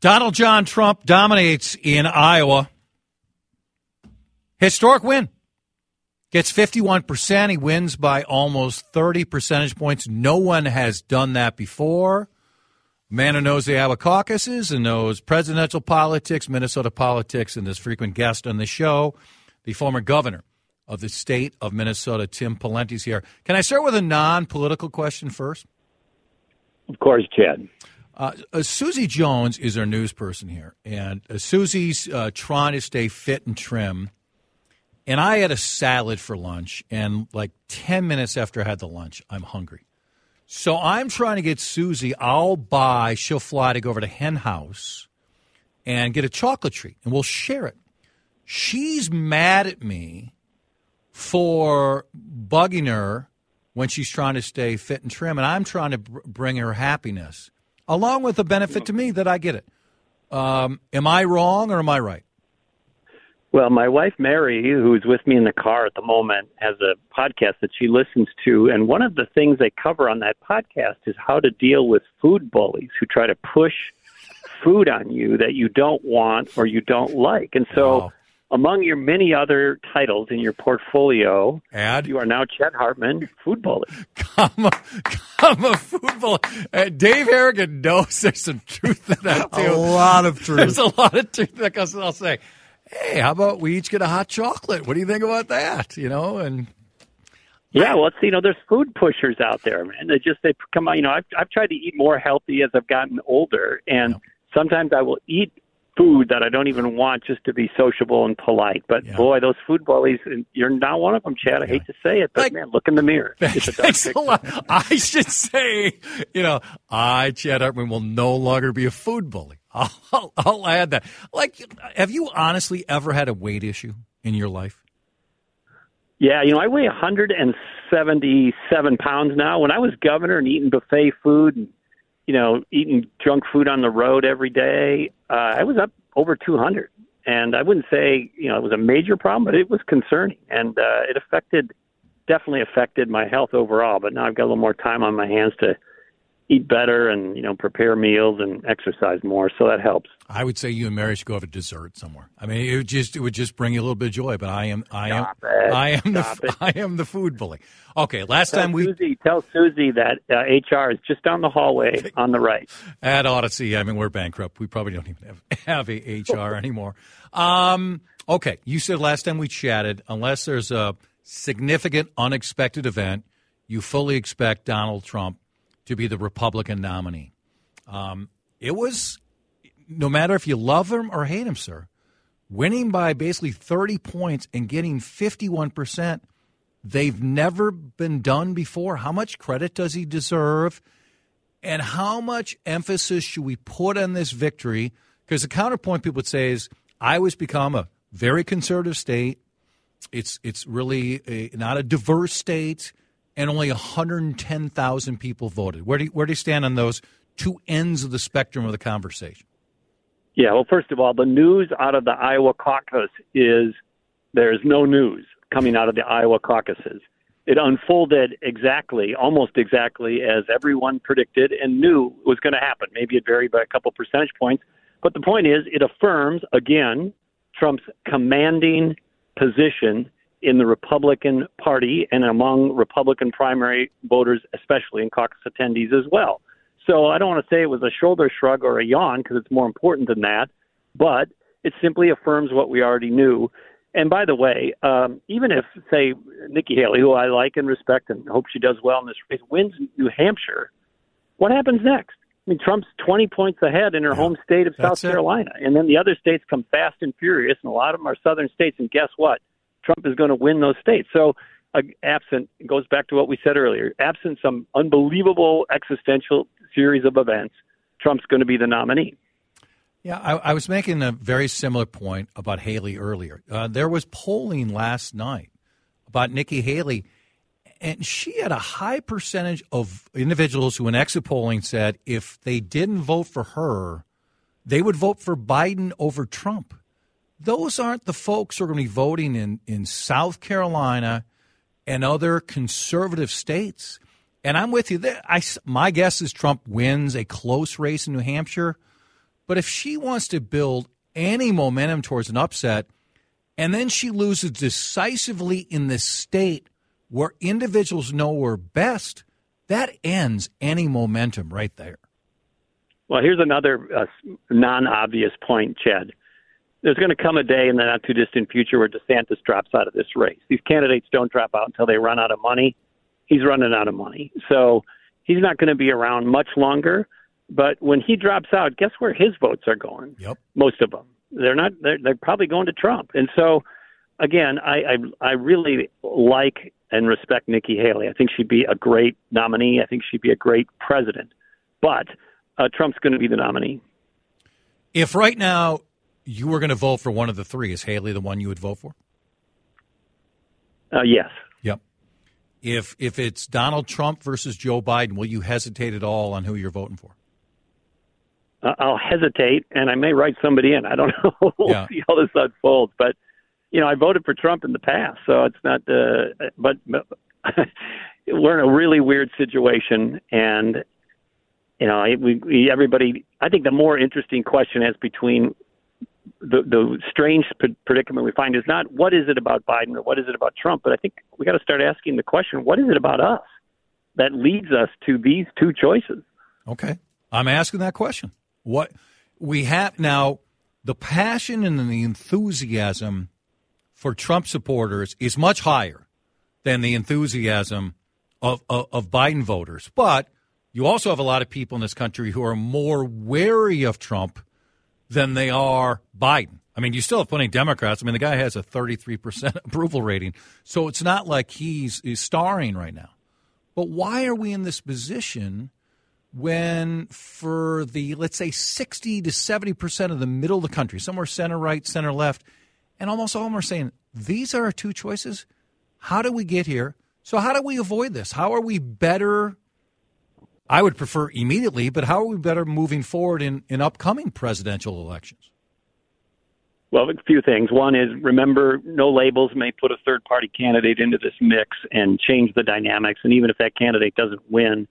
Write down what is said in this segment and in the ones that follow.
Donald John Trump dominates in Iowa. Historic win. Gets 51%. He wins by almost 30 percentage points. No one has done that before. Man who knows the Iowa caucuses and knows presidential politics, Minnesota politics, and is frequent guest on the show, the former governor of the state of Minnesota, Tim Pawlenty's here. Can I start with a non political question first? Of course, Chad. Uh, uh, Susie Jones is our news person here, and uh, Susie's uh, trying to stay fit and trim. And I had a salad for lunch, and like 10 minutes after I had the lunch, I'm hungry. So I'm trying to get Susie, I'll buy, she'll fly to go over to Hen House and get a chocolate treat, and we'll share it. She's mad at me for bugging her when she's trying to stay fit and trim, and I'm trying to br- bring her happiness along with the benefit to me that I get it. Um, am I wrong or am I right? Well, my wife Mary, who's with me in the car at the moment, has a podcast that she listens to, and one of the things they cover on that podcast is how to deal with food bullies who try to push food on you that you don't want or you don't like. And so wow among your many other titles in your portfolio, Ad? you are now Chad Hartman, food bully. Come a, come food bully. Uh, Dave Harrigan knows there's some truth in that, too. a lot of truth. There's a lot of truth that because I'll say, hey, how about we each get a hot chocolate? What do you think about that? You know, and yeah, well, it's, you know, there's food pushers out there, man. They just they come on. You know, I've I've tried to eat more healthy as I've gotten older, and yeah. sometimes I will eat food that I don't even want just to be sociable and polite. But yeah. boy, those food bullies, you're not one of them, Chad. I hate to say it, but like, man, look in the mirror. Thanks a lot. I should say, you know, I, Chad Hartman, will no longer be a food bully. I'll, I'll, I'll add that. Like, have you honestly ever had a weight issue in your life? Yeah, you know, I weigh 177 pounds now. When I was governor and eating buffet food and you know, eating junk food on the road every day, uh, I was up over 200. And I wouldn't say, you know, it was a major problem, but it was concerning. And uh, it affected, definitely affected my health overall. But now I've got a little more time on my hands to eat better and you know prepare meals and exercise more. So that helps. I would say you and mary should go have a dessert somewhere. I mean it would just it would just bring you a little bit of joy but i am i am it. i am Stop the it. i am the food bully. Okay last tell time we Susie, tell susie that uh, hr is just down the hallway on the right. At Audacy i mean we're bankrupt. We probably don't even have have a hr anymore. Um okay you said last time we chatted unless there's a significant unexpected event you fully expect donald trump to be the Republican nominee. Um, it was, no matter if you love him or hate him, sir, winning by basically 30 points and getting 51%. They've never been done before. How much credit does he deserve? And how much emphasis should we put on this victory? Because the counterpoint people would say is Iowa's become a very conservative state. It's it's really a, not a diverse state and only 110,000 people voted. Where do, you, where do you stand on those two ends of the spectrum of the conversation? Yeah, well, first of all, the news out of the Iowa caucus is there's no news coming out of the Iowa caucuses. It unfolded exactly, almost exactly as everyone predicted and knew was going to happen. Maybe it varied by a couple percentage points. But the point is, it affirms, again, Trump's commanding position in the Republican Party and among Republican primary voters, especially in caucus attendees as well. So I don't want to say it was a shoulder shrug or a yawn because it's more important than that, but it simply affirms what we already knew. And by the way, um, even if, say, Nikki Haley, who I like and respect and hope she does well in this race, wins New Hampshire, what happens next? I mean, Trump's 20 points ahead in her yeah, home state of South Carolina. And then the other states come fast and furious, and a lot of them are southern states. And guess what? Trump is going to win those states. So, uh, absent, goes back to what we said earlier, absent some unbelievable existential series of events, Trump's going to be the nominee. Yeah, I, I was making a very similar point about Haley earlier. Uh, there was polling last night about Nikki Haley and she had a high percentage of individuals who in exit polling said if they didn't vote for her, they would vote for Biden over Trump. Those aren't the folks who are going to be voting in, in South Carolina and other conservative states. And I'm with you. I, my guess is Trump wins a close race in New Hampshire. But if she wants to build any momentum towards an upset, and then she loses decisively in the state where individuals know her best, that ends any momentum right there. Well, here's another uh, non obvious point, Chad. There's going to come a day in the not too distant future where DeSantis drops out of this race. These candidates don't drop out until they run out of money. He's running out of money. So he's not going to be around much longer. But when he drops out, guess where his votes are going? Yep. Most of them. They're not. They're, they're probably going to Trump. And so, again, I, I I really like and respect Nikki Haley. I think she'd be a great nominee. I think she'd be a great president. But uh, Trump's going to be the nominee. If right now you were going to vote for one of the three, is Haley the one you would vote for? Uh, yes. Yep. If if it's Donald Trump versus Joe Biden, will you hesitate at all on who you're voting for? Uh, I'll hesitate, and I may write somebody in. I don't know. we'll yeah. see how this unfolds, but you know, I voted for Trump in the past, so it's not. Uh, but, but we're in a really weird situation, and you know, we, we everybody. I think the more interesting question is between the the strange predicament we find is not what is it about Biden or what is it about Trump, but I think we got to start asking the question: what is it about us that leads us to these two choices? Okay, I'm asking that question. What we have now, the passion and the enthusiasm for Trump supporters is much higher than the enthusiasm of, of, of, Biden voters. But you also have a lot of people in this country who are more wary of Trump than they are Biden. I mean, you still have plenty of Democrats. I mean, the guy has a 33% approval rating. So it's not like he's, he's starring right now. But why are we in this position when, for the, let's say, 60 to 70% of the middle of the country, somewhere center right, center left, and almost all of them are saying, these are our two choices. How do we get here? So, how do we avoid this? How are we better? I would prefer immediately, but how are we better moving forward in, in upcoming presidential elections? Well, a few things. One is remember, no labels may put a third party candidate into this mix and change the dynamics. And even if that candidate doesn't win,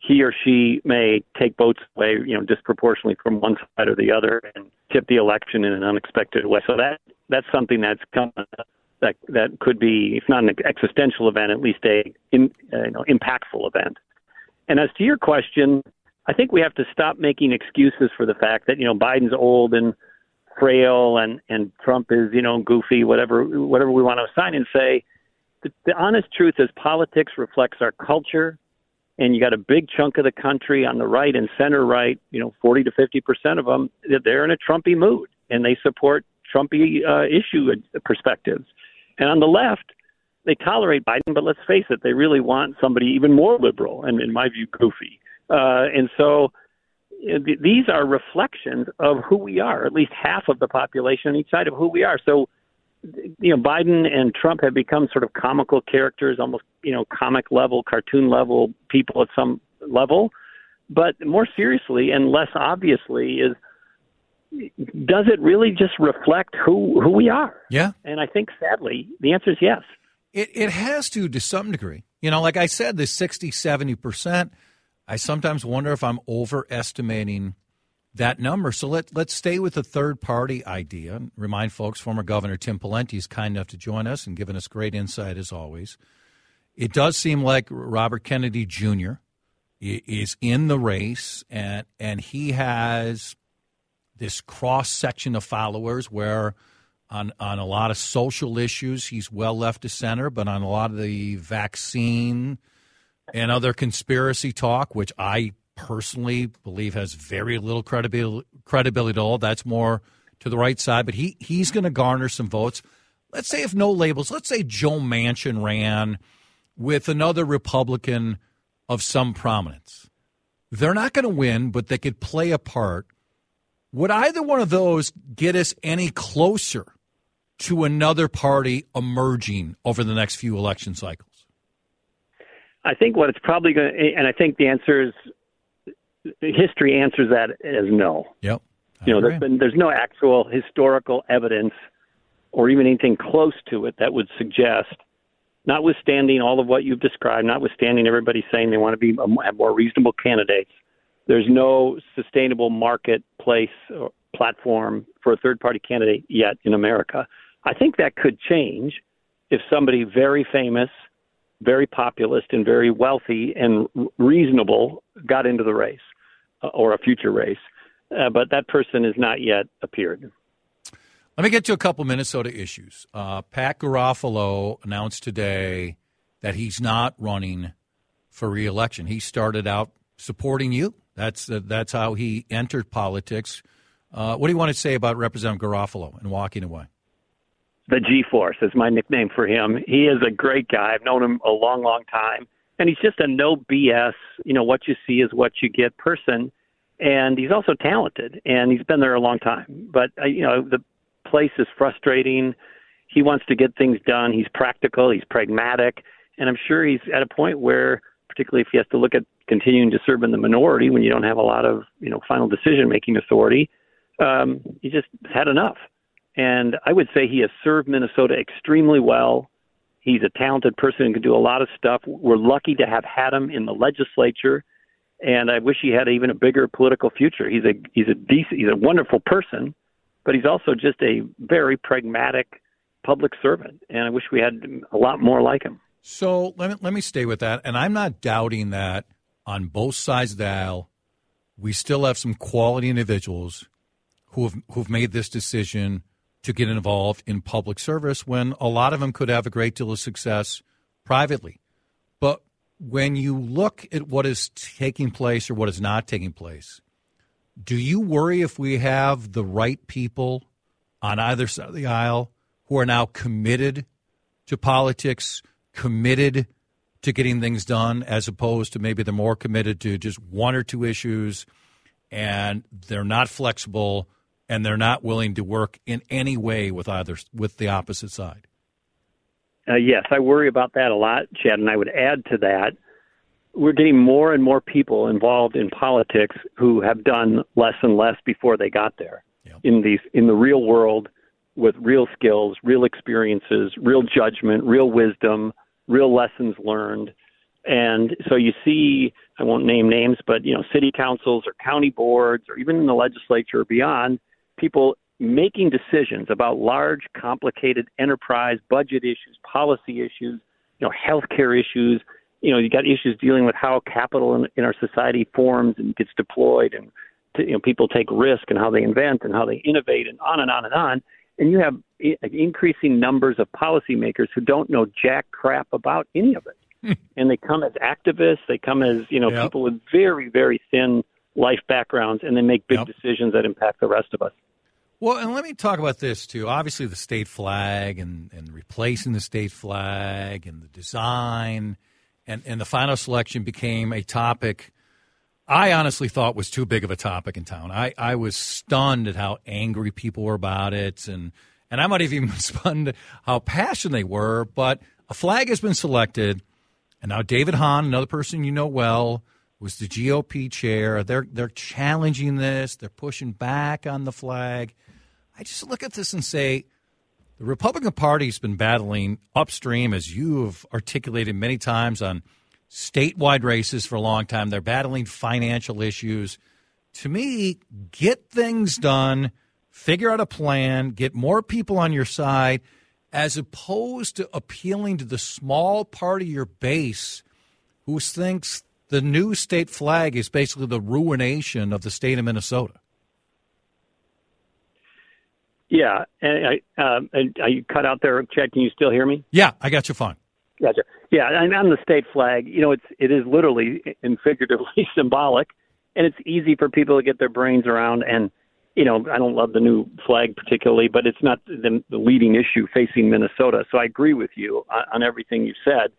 he or she may take votes away, you know, disproportionately from one side or the other and tip the election in an unexpected way. So that that's something that's come that that could be, if not an existential event, at least a in, uh, you know impactful event. And as to your question, I think we have to stop making excuses for the fact that you know Biden's old and frail and and Trump is you know goofy, whatever whatever we want to assign, and say the, the honest truth is politics reflects our culture and you got a big chunk of the country on the right and center right, you know, 40 to 50 percent of them, they're in a Trumpy mood and they support Trumpy uh, issue perspectives. And on the left, they tolerate Biden, but let's face it, they really want somebody even more liberal and, in my view, goofy. Uh, and so these are reflections of who we are, at least half of the population on each side of who we are. So you know, Biden and Trump have become sort of comical characters, almost you know, comic level, cartoon level people at some level. But more seriously and less obviously is does it really just reflect who who we are? Yeah. And I think sadly the answer is yes. It it has to to some degree. You know, like I said, the 60, 70%, I sometimes wonder if I'm overestimating that number. So let, let's stay with the third party idea. Remind folks, former Governor Tim Pawlenty is kind enough to join us and given us great insight as always. It does seem like Robert Kennedy Jr. is in the race, and and he has this cross section of followers where on on a lot of social issues he's well left of center, but on a lot of the vaccine and other conspiracy talk, which I personally believe has very little credibility credibility at all, that's more to the right side. But he he's going to garner some votes. Let's say if no labels, let's say Joe Manchin ran with another Republican of some prominence. They're not going to win, but they could play a part. Would either one of those get us any closer to another party emerging over the next few election cycles? I think what it's probably going to, and I think the answer is history answers that as no. Yep. I you know, there's been there's no actual historical evidence or even anything close to it that would suggest notwithstanding all of what you've described, notwithstanding everybody saying they want to be um, have more reasonable candidates, there's no sustainable marketplace or platform for a third party candidate yet in America. I think that could change if somebody very famous, very populist, and very wealthy and reasonable got into the race uh, or a future race. Uh, but that person has not yet appeared. Let me get to a couple Minnesota issues. Uh, Pat Garofalo announced today that he's not running for reelection. He started out supporting you. That's that's how he entered politics. Uh, what do you want to say about Representative Garofalo and walking away? The G Force is my nickname for him. He is a great guy. I've known him a long, long time, and he's just a no BS. You know what you see is what you get person, and he's also talented, and he's been there a long time. But uh, you know the place is frustrating. He wants to get things done. He's practical. He's pragmatic, and I'm sure he's at a point where, particularly if he has to look at continuing to serve in the minority when you don't have a lot of you know final decision making authority, um, he just had enough. And I would say he has served Minnesota extremely well. He's a talented person and can do a lot of stuff. We're lucky to have had him in the legislature, and I wish he had even a bigger political future. He's a he's a decent, he's a wonderful person, but he's also just a very pragmatic public servant, and I wish we had a lot more like him. So let me let me stay with that, and I'm not doubting that on both sides of the aisle, we still have some quality individuals who have who've made this decision to get involved in public service when a lot of them could have a great deal of success privately. But when you look at what is taking place or what is not taking place, do you worry if we have the right people on either side of the aisle who are now committed to politics, committed to getting things done, as opposed to maybe they're more committed to just one or two issues and they're not flexible and they're not willing to work in any way with either with the opposite side? Uh, yes, I worry about that a lot, Chad, and I would add to that we're getting more and more people involved in politics who have done less and less before they got there yep. in these in the real world with real skills, real experiences, real judgment, real wisdom, real lessons learned. And so you see, I won't name names, but you know, city councils or county boards or even in the legislature or beyond, people making decisions about large, complicated enterprise budget issues, policy issues, you know, healthcare issues, you know, you got issues dealing with how capital in, in our society forms and gets deployed, and to, you know, people take risk and how they invent and how they innovate, and on and on and on. And you have increasing numbers of policymakers who don't know jack crap about any of it, and they come as activists. They come as you know yep. people with very very thin life backgrounds, and they make big yep. decisions that impact the rest of us. Well, and let me talk about this too. Obviously, the state flag and, and replacing the state flag and the design and, and the final selection became a topic I honestly thought was too big of a topic in town. I, I was stunned at how angry people were about it, and and I might have even stunned how passionate they were. But a flag has been selected, and now David Hann, another person you know well, was the GOP chair. They're they're challenging this. They're pushing back on the flag. I just look at this and say, the Republican Party's been battling upstream, as you have articulated many times on statewide races for a long time. They're battling financial issues. To me, get things done, figure out a plan, get more people on your side, as opposed to appealing to the small part of your base who thinks the new state flag is basically the ruination of the state of Minnesota. Yeah, and I, uh, and I cut out there, Chad. Can you still hear me? Yeah, I got you fine. Gotcha. Yeah, and on the state flag, you know, it's it is literally and figuratively symbolic, and it's easy for people to get their brains around. And you know, I don't love the new flag particularly, but it's not the, the leading issue facing Minnesota. So I agree with you on, on everything you said.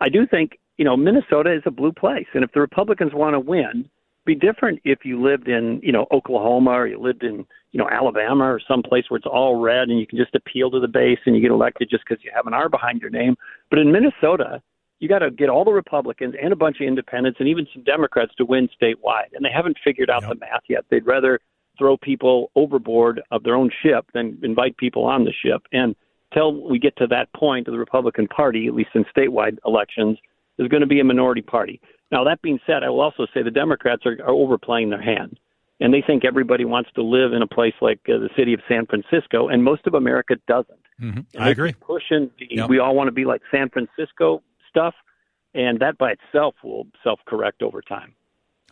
I do think you know Minnesota is a blue place, and if the Republicans want to win, be different if you lived in you know Oklahoma or you lived in you know Alabama or some place where it's all red and you can just appeal to the base and you get elected just because you have an R behind your name. But in Minnesota, you got to get all the Republicans and a bunch of independents and even some Democrats to win statewide, and they haven't figured out yep. the math yet. They'd rather throw people overboard of their own ship than invite people on the ship. And till we get to that point, the Republican Party, at least in statewide elections, is going to be a minority party. Now, that being said, I will also say the Democrats are, are overplaying their hand. And they think everybody wants to live in a place like uh, the city of San Francisco, and most of America doesn't. Mm-hmm. I agree. Pushing the, yep. we all want to be like San Francisco stuff, and that by itself will self correct over time.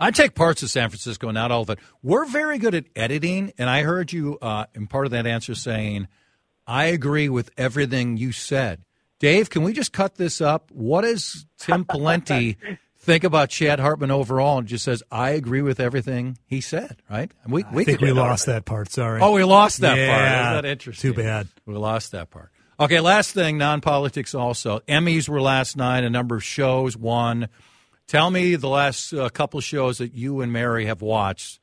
I take parts of San Francisco, not all of it. We're very good at editing, and I heard you uh, in part of that answer saying, "I agree with everything you said." Dave, can we just cut this up? What is Tim Pawlenty think about Chad Hartman overall? And just says, I agree with everything he said, right? We, we I think we lost that part. Sorry. Oh, we lost that yeah, part. Isn't that interesting? Too bad. We lost that part. Okay, last thing, non politics also. Emmys were last night, a number of shows won. Tell me the last uh, couple shows that you and Mary have watched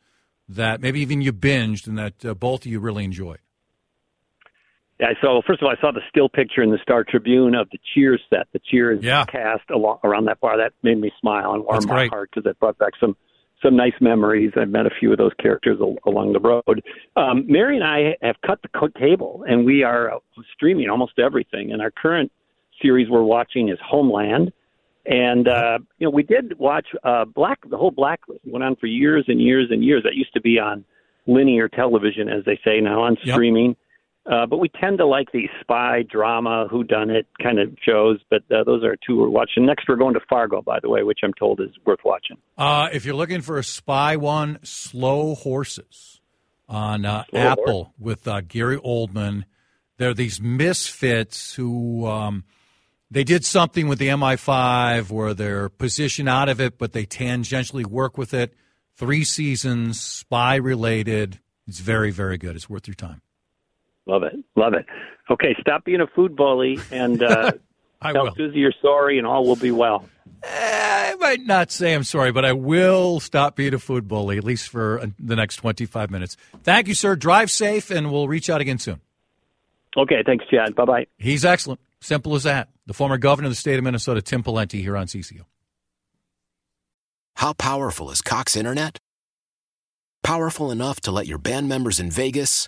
that maybe even you binged and that uh, both of you really enjoyed. Yeah, so first of all, I saw the still picture in the Star Tribune of the Cheers set, the Cheers yeah. cast along, around that bar. That made me smile and warm my heart because it brought back some some nice memories. I've met a few of those characters al- along the road. Um, Mary and I have cut the cable, and we are uh, streaming almost everything. And our current series we're watching is Homeland. And uh, you know, we did watch uh, Black. The whole Blacklist went on for years and years and years. That used to be on linear television, as they say now, on streaming. Uh, but we tend to like these spy drama, who done it kind of shows. But uh, those are two we're watching. Next, we're going to Fargo, by the way, which I'm told is worth watching. Uh, if you're looking for a spy one, Slow Horses on uh, Slow Apple Horse. with uh, Gary Oldman. They're these misfits who um, they did something with the MI5 where they're positioned out of it, but they tangentially work with it. Three seasons, spy related. It's very, very good. It's worth your time. Love it. Love it. Okay, stop being a food bully and uh, tell will. Susie you're sorry and all will be well. Eh, I might not say I'm sorry, but I will stop being a food bully, at least for uh, the next 25 minutes. Thank you, sir. Drive safe, and we'll reach out again soon. Okay, thanks, Chad. Bye bye. He's excellent. Simple as that. The former governor of the state of Minnesota, Tim Pawlenty, here on CCO. How powerful is Cox Internet? Powerful enough to let your band members in Vegas,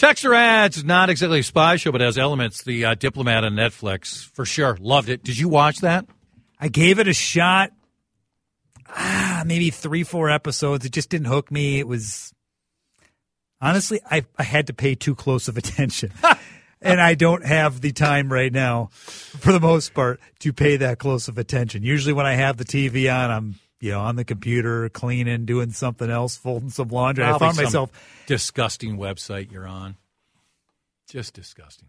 Texter adds, not exactly a spy show, but has elements. The uh, Diplomat on Netflix, for sure. Loved it. Did you watch that? I gave it a shot. Ah, maybe three, four episodes. It just didn't hook me. It was. Honestly, I, I had to pay too close of attention. and I don't have the time right now, for the most part, to pay that close of attention. Usually, when I have the TV on, I'm you know on the computer, cleaning, doing something else, folding some laundry. Probably I found myself. disgusting website you're on. Just disgusting.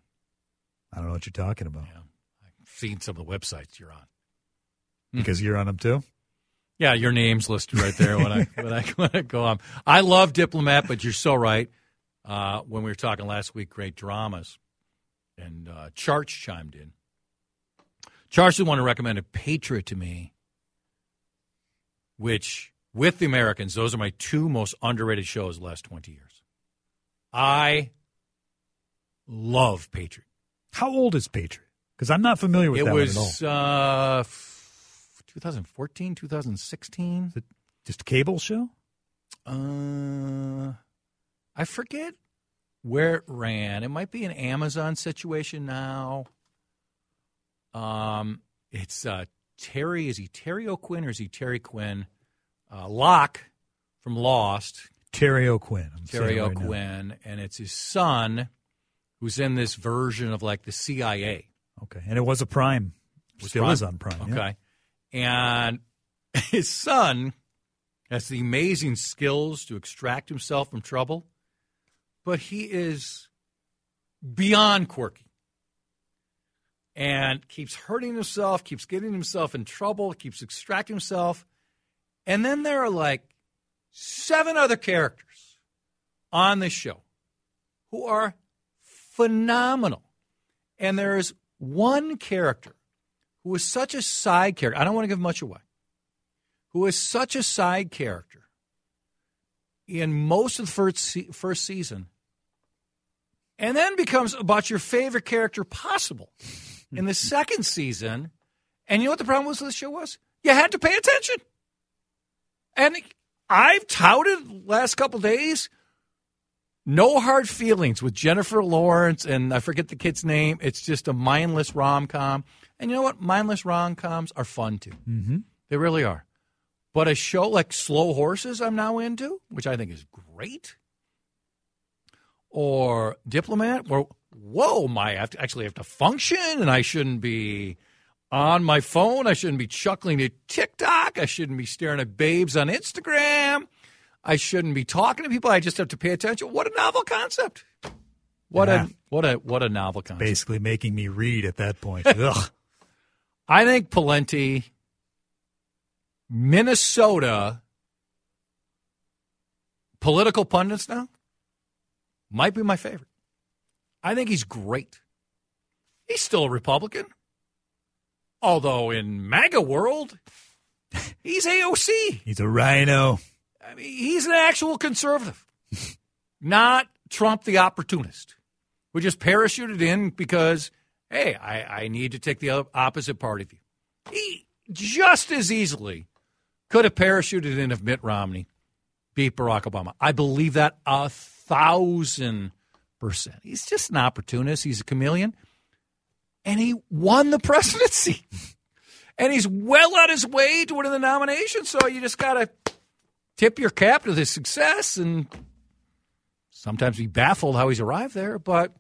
I don't know what you're talking about Yeah, I've seen some of the websites you're on. because you're on them too. Yeah, your name's listed right there when I when I, when I go on. I love Diplomat, but you're so right. Uh, when we were talking last week, great dramas, and uh, Charch chimed in. Charch want to recommend a Patriot to me, which with the Americans, those are my two most underrated shows the last twenty years. I love Patriot. How old is Patriot? Because I'm not familiar with It that one at all. was uh, f- 2014, 2016. Just a cable show. Uh, I forget where it ran. It might be an Amazon situation now. Um, it's uh, Terry. Is he Terry O'Quinn or is he Terry Quinn? Uh, Locke from Lost. Terry O'Quinn. I'm Terry it right now. O'Quinn, and it's his son who's in this version of like the CIA. Okay, and it was a Prime. Was Still Prime? is on Prime. yeah. Okay. And his son has the amazing skills to extract himself from trouble, but he is beyond quirky and keeps hurting himself, keeps getting himself in trouble, keeps extracting himself. And then there are like seven other characters on this show who are phenomenal. And there is one character who is such a side character. I don't want to give much away. Who is such a side character in most of the first, first season, and then becomes about your favorite character possible in the second season. And you know what the problem was with the show was? You had to pay attention. And I've touted last couple days no hard feelings with Jennifer Lawrence and I forget the kid's name. It's just a mindless rom com. And you know what? Mindless rom coms are fun too. Mm-hmm. They really are. But a show like Slow Horses, I'm now into, which I think is great, or Diplomat, where whoa, my I have to actually have to function, and I shouldn't be on my phone. I shouldn't be chuckling at TikTok. I shouldn't be staring at babes on Instagram. I shouldn't be talking to people. I just have to pay attention. What a novel concept! What Yeah. a what a what a novel concept. Basically making me read at that point. Ugh. I think Pawlenty, Minnesota, political pundits now might be my favorite. I think he's great. He's still a Republican, although in MAGA world, he's AOC. He's a RINO. I mean, he's an actual conservative, not Trump the opportunist, who just parachuted in because, hey, I, I need to take the opposite party view. He just as easily could have parachuted in if Mitt Romney beat Barack Obama. I believe that a thousand. He's just an opportunist. He's a chameleon. And he won the presidency. and he's well on his way to winning the nomination. So you just got to tip your cap to his success and sometimes be baffled how he's arrived there. But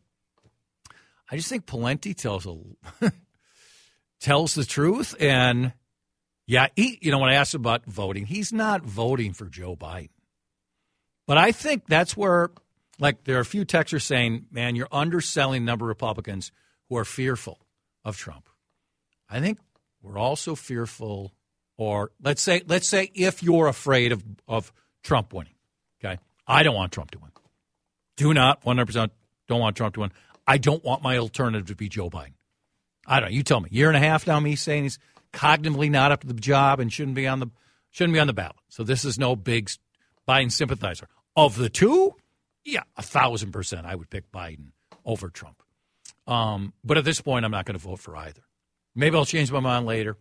I just think Pawlenty tells a tells the truth. And yeah, he, you know, when I asked about voting, he's not voting for Joe Biden. But I think that's where, like, there are a few texters saying, man, you're underselling the number of Republicans who are fearful of Trump. I think we're also fearful, or let's say, let's say if you're afraid of, of Trump winning, okay? I don't want Trump to win. Do not 100% don't want Trump to win. I don't want my alternative to be Joe Biden. I don't know. You tell me. Year and a half now, me saying he's cognitively not up to the job and shouldn't be on the shouldn't be on the ballot. So this is no big Biden sympathizer. Of the two, yeah, a thousand percent, I would pick Biden over Trump. Um, but at this point, I'm not going to vote for either. Maybe I'll change my mind later,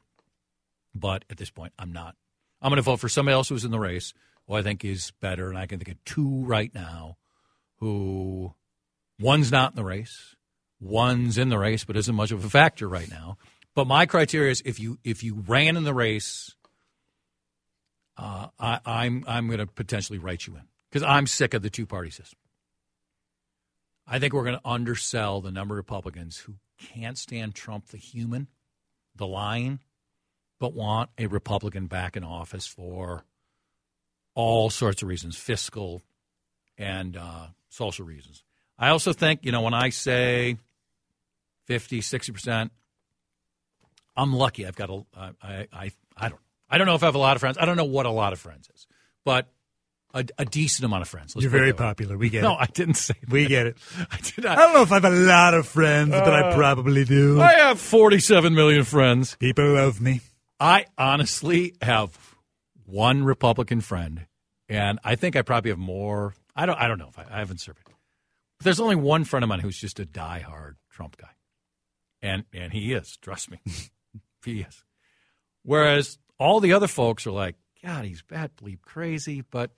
but at this point, I'm not. I'm going to vote for somebody else who's in the race who I think is better, and I can think of two right now who one's not in the race, one's in the race, but isn't much of a factor right now. But my criteria is if you if you ran in the race, uh, I, I'm I'm going to potentially write you in because I'm sick of the two party system. I think we're going to undersell the number of Republicans who can't stand Trump, the human, the lying, but want a Republican back in office for all sorts of reasons, fiscal and uh, social reasons. I also think, you know, when I say 50, 60%, I'm lucky. I've got a, I, I, I don't, I don't know if I have a lot of friends. I don't know what a lot of friends is, but a, a decent amount of friends. Let's You're very popular. We get no, it. No, I didn't say that. We get it. I, did not. I don't know if I have a lot of friends, uh, but I uh, probably do. I have 47 million friends. People love me. I honestly have one Republican friend, and I think I probably have more. I don't. I don't know if I, I haven't surveyed. But there's only one friend of mine who's just a diehard Trump guy, and and he is. Trust me, he is. Whereas all the other folks are like, God, he's bad, bleep crazy, but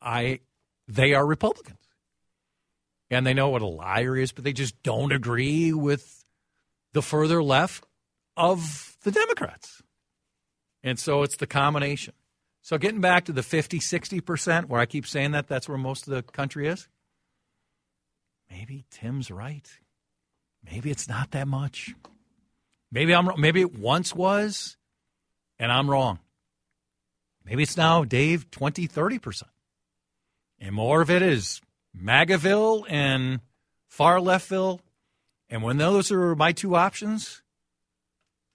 I, they are Republicans, and they know what a liar is, but they just don't agree with the further left of the Democrats. And so it's the combination. So getting back to the 50, 60%, where I keep saying that that's where most of the country is, maybe Tim's right. Maybe it's not that much. Maybe I'm maybe it once was and I'm wrong. Maybe it's now Dave 20, 30%. And more of it is MAGAville and far leftville. And when those are my two options,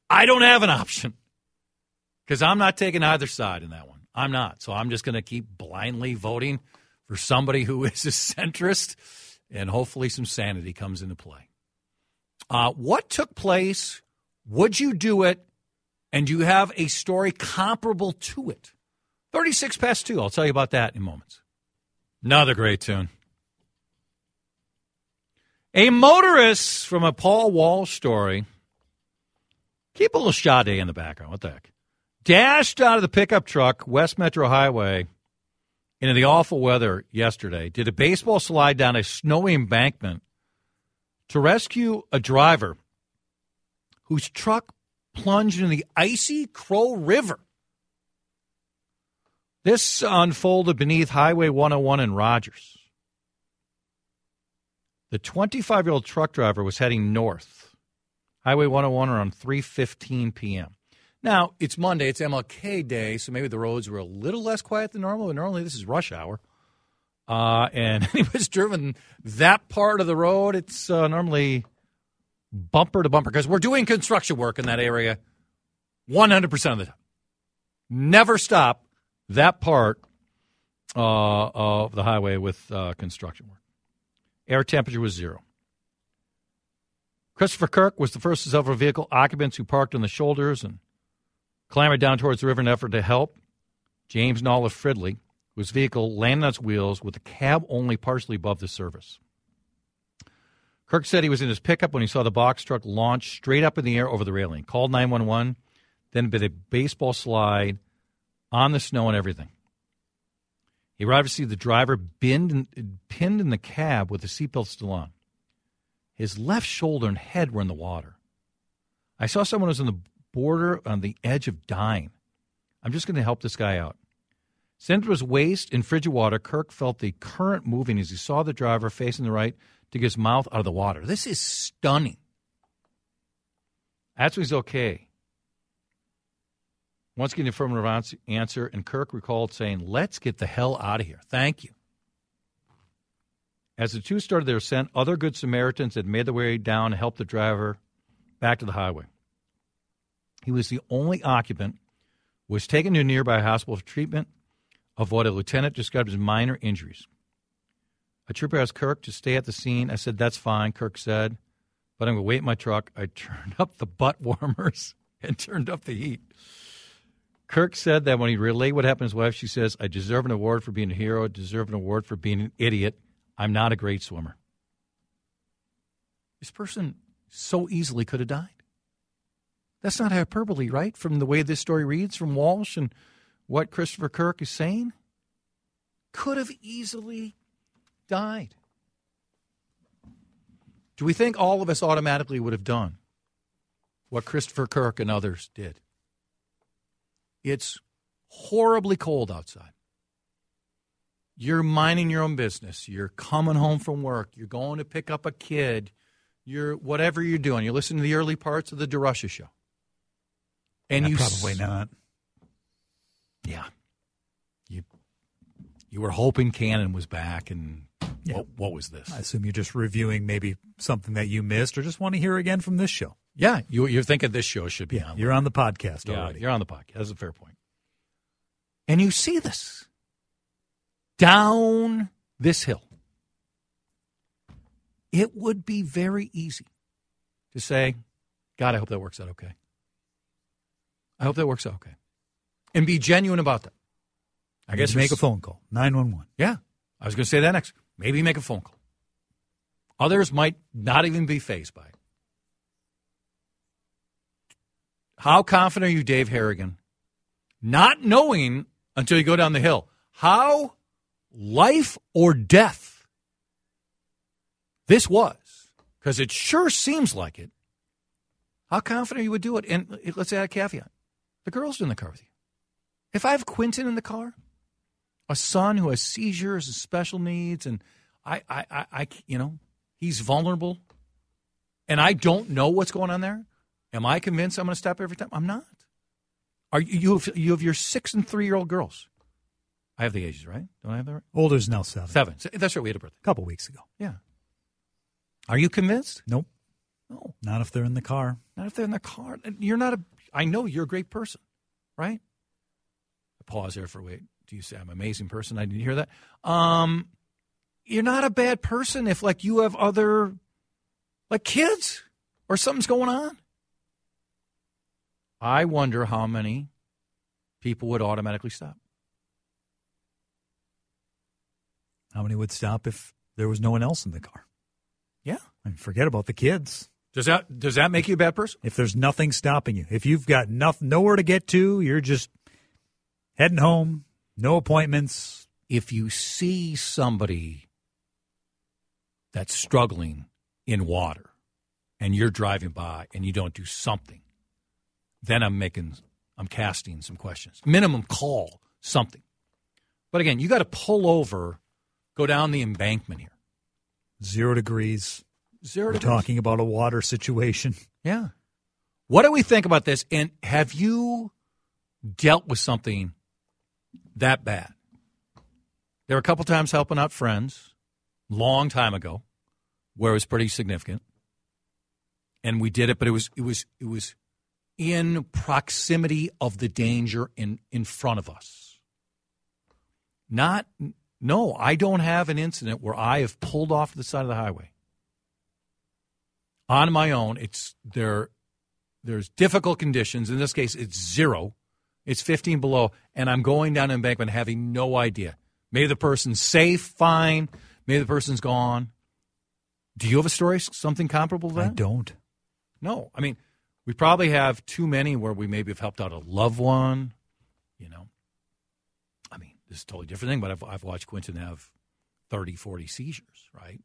I don't have an option because I'm not taking either side in that one. I'm not. So I'm just going to keep blindly voting for somebody who is a centrist, and hopefully some sanity comes into play. Uh, what took place? Would you do it? And do you have a story comparable to it? 36 past 2. I'll tell you about that in moments. Another great tune. A motorist from a Paul Walsh story. Keep a little Sade in the background. What the heck? dashed out of the pickup truck, West Metro Highway, into the awful weather yesterday, did a baseball slide down a snowy embankment to rescue a driver whose truck plunged into the icy Crow River. This unfolded beneath Highway 101 in Rogers. The 25 year old truck driver was heading north, Highway 101 around 3:15 p.m. Now, it's Monday, it's MLK Day, so maybe the roads were a little less quiet than normal. And normally, this is rush hour. Uh, and anybody's driven that part of the road, it's uh, normally bumper to bumper because we're doing construction work in that area 100% of the time. Never stop that part uh, of the highway with uh, construction work. Air temperature was zero. Christopher Kirk was the first of several vehicle occupants who parked on the shoulders and clambered down towards the river in an effort to help. James Nalla Fridley, whose vehicle landed on its wheels with the cab only partially above the surface. Kirk said he was in his pickup when he saw the box truck launch straight up in the air over the railing. Called 911, then did a baseball slide on the snow and everything. He arrived to see the driver pinned in the cab with the seatbelt still on. His left shoulder and head were in the water. I saw someone who was in the border on the edge of dying. I'm just going to help this guy out. Sent to his waist in frigid water, Kirk felt the current moving as he saw the driver facing the right to get his mouth out of the water. This is stunning. That's when he's okay. Once getting an affirmative answer, and Kirk recalled saying, Let's get the hell out of here. Thank you. As the two started their ascent, other Good Samaritans had made their way down to help the driver back to the highway. He was the only occupant, was taken to a nearby hospital for treatment of what a lieutenant described as minor injuries. A trooper asked Kirk to stay at the scene. I said, That's fine, Kirk said, but I'm going to wait in my truck. I turned up the butt warmers and turned up the heat. Kirk said that when he relayed what happened to his wife, she says, I deserve an award for being a hero, I deserve an award for being an idiot. I'm not a great swimmer. This person so easily could have died. That's not hyperbole, right? From the way this story reads from Walsh and what Christopher Kirk is saying. Could have easily died. Do we think all of us automatically would have done what Christopher Kirk and others did? It's horribly cold outside. you're minding your own business. You're coming home from work. You're going to pick up a kid. You're whatever you're doing. You're listening to the early parts of the DeRusha show. And you probably s- not. Yeah. You you were hoping Cannon was back and Yeah. what, what was this? I assume you're just reviewing maybe something that you missed or just want to hear again from this show. Yeah, you, you're thinking this show should be on. You're on the podcast Yeah, already. you're on the podcast. That's a fair point. And you see this down this hill. It would be very easy to say, God, I hope that works out okay. I hope that works out okay. And be genuine about that. I guess make a phone call. 911. Yeah, I was going to say that next. Maybe make a phone call. Others might not even be phased by it. How confident are you, Dave Harrigan, not knowing until you go down the hill how life or death this was? Because it sure seems like it. How confident are you would do it? And let's add a caveat the girl's in the car with you. If I have Quentin in the car, a son who has seizures and special needs, and I, I, I, I, you know, he's vulnerable, and I don't know what's going on there. Am I convinced I'm going to stop every time? I'm not. Are you? You have, you have your six and three year old girls. I have the ages right. Don't I have that right? Older's now seven. Seven. That's right. We had a birthday. A couple weeks ago. Yeah. Are you convinced? Nope. No. Not if they're in the car. Not if they're in the car. You're not a. I know you're a great person, right? I pause there for a wait. Do you say I'm an amazing person? I didn't hear that. Um, you're not a bad person if like you have other, like kids or something's going on. I wonder how many people would automatically stop. How many would stop if there was no one else in the car? Yeah. I mean, forget about the kids. Does that does that make you a bad person? If there's nothing stopping you, if you've got nothing, nowhere to get to, you're just heading home, no appointments. if you see somebody that's struggling in water and you're driving by and you don't do something, then I'm making, I'm casting some questions. Minimum call something. But again, you got to pull over, go down the embankment here. Zero degrees. Zero We're degrees. talking about a water situation. Yeah. What do we think about this? And have you dealt with something that bad? There were a couple times helping out friends, long time ago, where it was pretty significant, and we did it. But it was it was it was in proximity of the danger in in front of us. Not no, I don't have an incident where I have pulled off to the side of the highway on my own. It's there. There's difficult conditions. In this case, it's zero. It's 15 below, and I'm going down an embankment having no idea. Maybe the person's safe, fine. Maybe the person's gone. Do you have a story, something comparable to that? I don't. No. I mean, we probably have too many where we maybe have helped out a loved one. You know, I mean, this is a totally different thing, but I've, I've watched Quentin have 30, 40 seizures, right?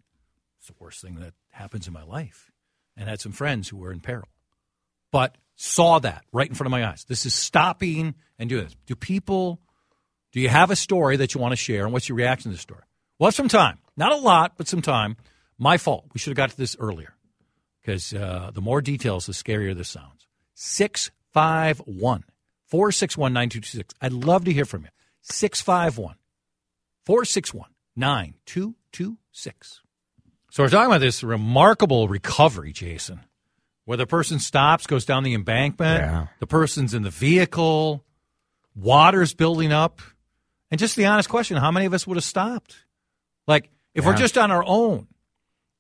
It's the worst thing that happens in my life. And had some friends who were in peril, but saw that right in front of my eyes. This is stopping and doing this. Do people, do you have a story that you want to share? And what's your reaction to the story? Well, some time. Not a lot, but some time. My fault. We should have got to this earlier because uh, the more details, the scarier this sounds. 651 461 9226. I'd love to hear from you. 651 461 9226. So we're talking about this remarkable recovery, Jason, where the person stops, goes down the embankment, Yeah. the person's in the vehicle, water's building up. And just the honest question how many of us would have stopped? Like, if we're just on our own,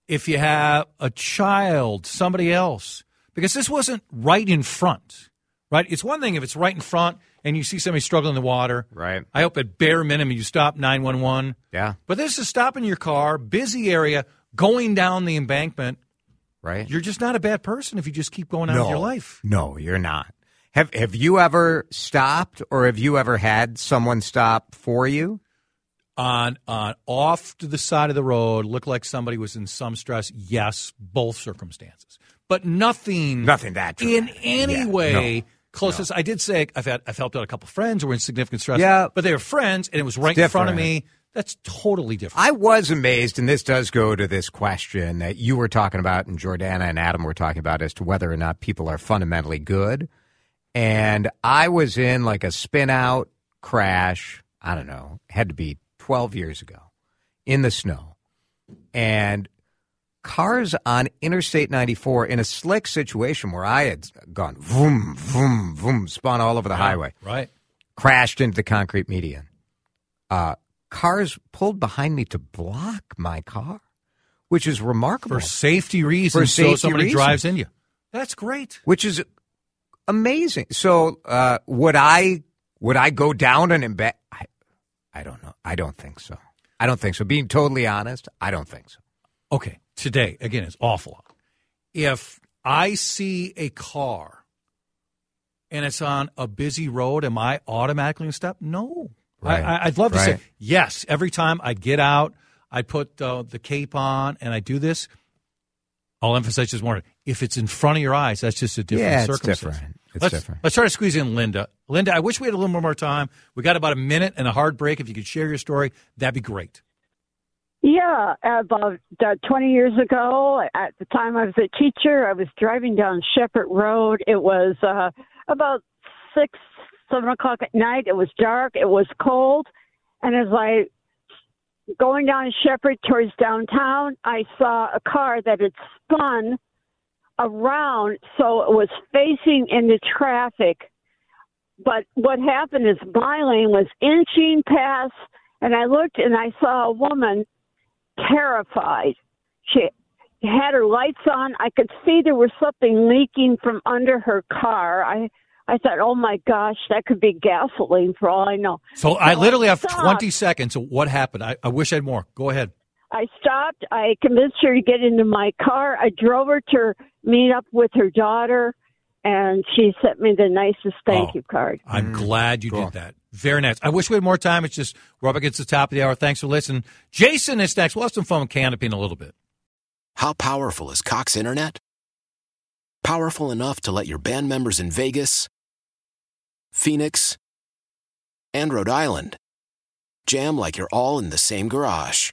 if you have a child, somebody else, because this wasn't right in front, right? It's one thing if it's right in front and you see somebody struggling in the water. Right. I hope at bare minimum you stop 911. Yeah. But this is stopping your car, busy area, going down the embankment. Right. You're just not a bad person if you just keep going on with your life. No, you're not. Have Have you ever stopped, or have you ever had someone stop for you? On on off to the side of the road, looked like somebody was in some stress. Yes, both circumstances, but nothing, Nothing that in any Yeah, way no, closest. I did say I've had I've helped out a couple friends who were in significant stress. Yeah. but they were friends, and it was right in front of me. That's totally different. I was amazed, and this does go to this question that you were talking about, and Jordana and Adam were talking about as to whether or not people are fundamentally good. And I was in like a spin out crash, I don't know, had to be 12 years ago in the snow. And cars on Interstate 94 in a slick situation where I had gone vroom, vroom, vroom, spun all over the highway, right. crashed into the concrete median. Uh, cars pulled behind me to block my car, which is remarkable. For safety reasons, For safety so somebody reasons. drives in you. That's great. which is amazing. So, uh, would I would I go down and embed? I, I don't know. I don't think so. I don't think so. Being totally honest, I don't think so. Okay, today again it's awful. If I see a car and it's on a busy road, am I automatically going to stop? No. Right. I, I'd love to say yes. Every time I get out, I put uh, the cape on and I do this. I'll emphasize just more. If it's in front of your eyes, that's just a different Yeah, it's circumstance. different. It's let's, different. Let's try to squeeze in Linda. Linda, I wish we had a little more time. We got about a minute and a hard break. If you could share your story, that'd be great. Yeah, about uh, 20 years ago, at the time I was a teacher, I was driving down Shepard Road. It was uh, about six, seven o'clock at night. It was dark. It was cold, and as I going down Shepard towards downtown, I saw a car that had spun around, so it was facing into traffic. But what happened is my lane was inching past, and I looked and I saw a woman terrified. She had her lights on. I could see there was something leaking from under her car. I I thought, oh my gosh, that could be gasoline for all I know. So I So literally have 20 seconds. So what happened? I, I wish I had more. Go ahead. I stopped. I convinced her to get into my car. I drove her to meet up with her daughter, and she sent me the nicest thank Oh. you card. I'm mm. glad you cool. did that. Very nice. I wish we had more time. It's just we're up against the top of the hour. Thanks for listening. Jason is next. We'll have some fun with Canopy in a little bit. How powerful is Cox Internet? Powerful enough to let your band members in Vegas, Phoenix, and Rhode Island jam like you're all in the same garage.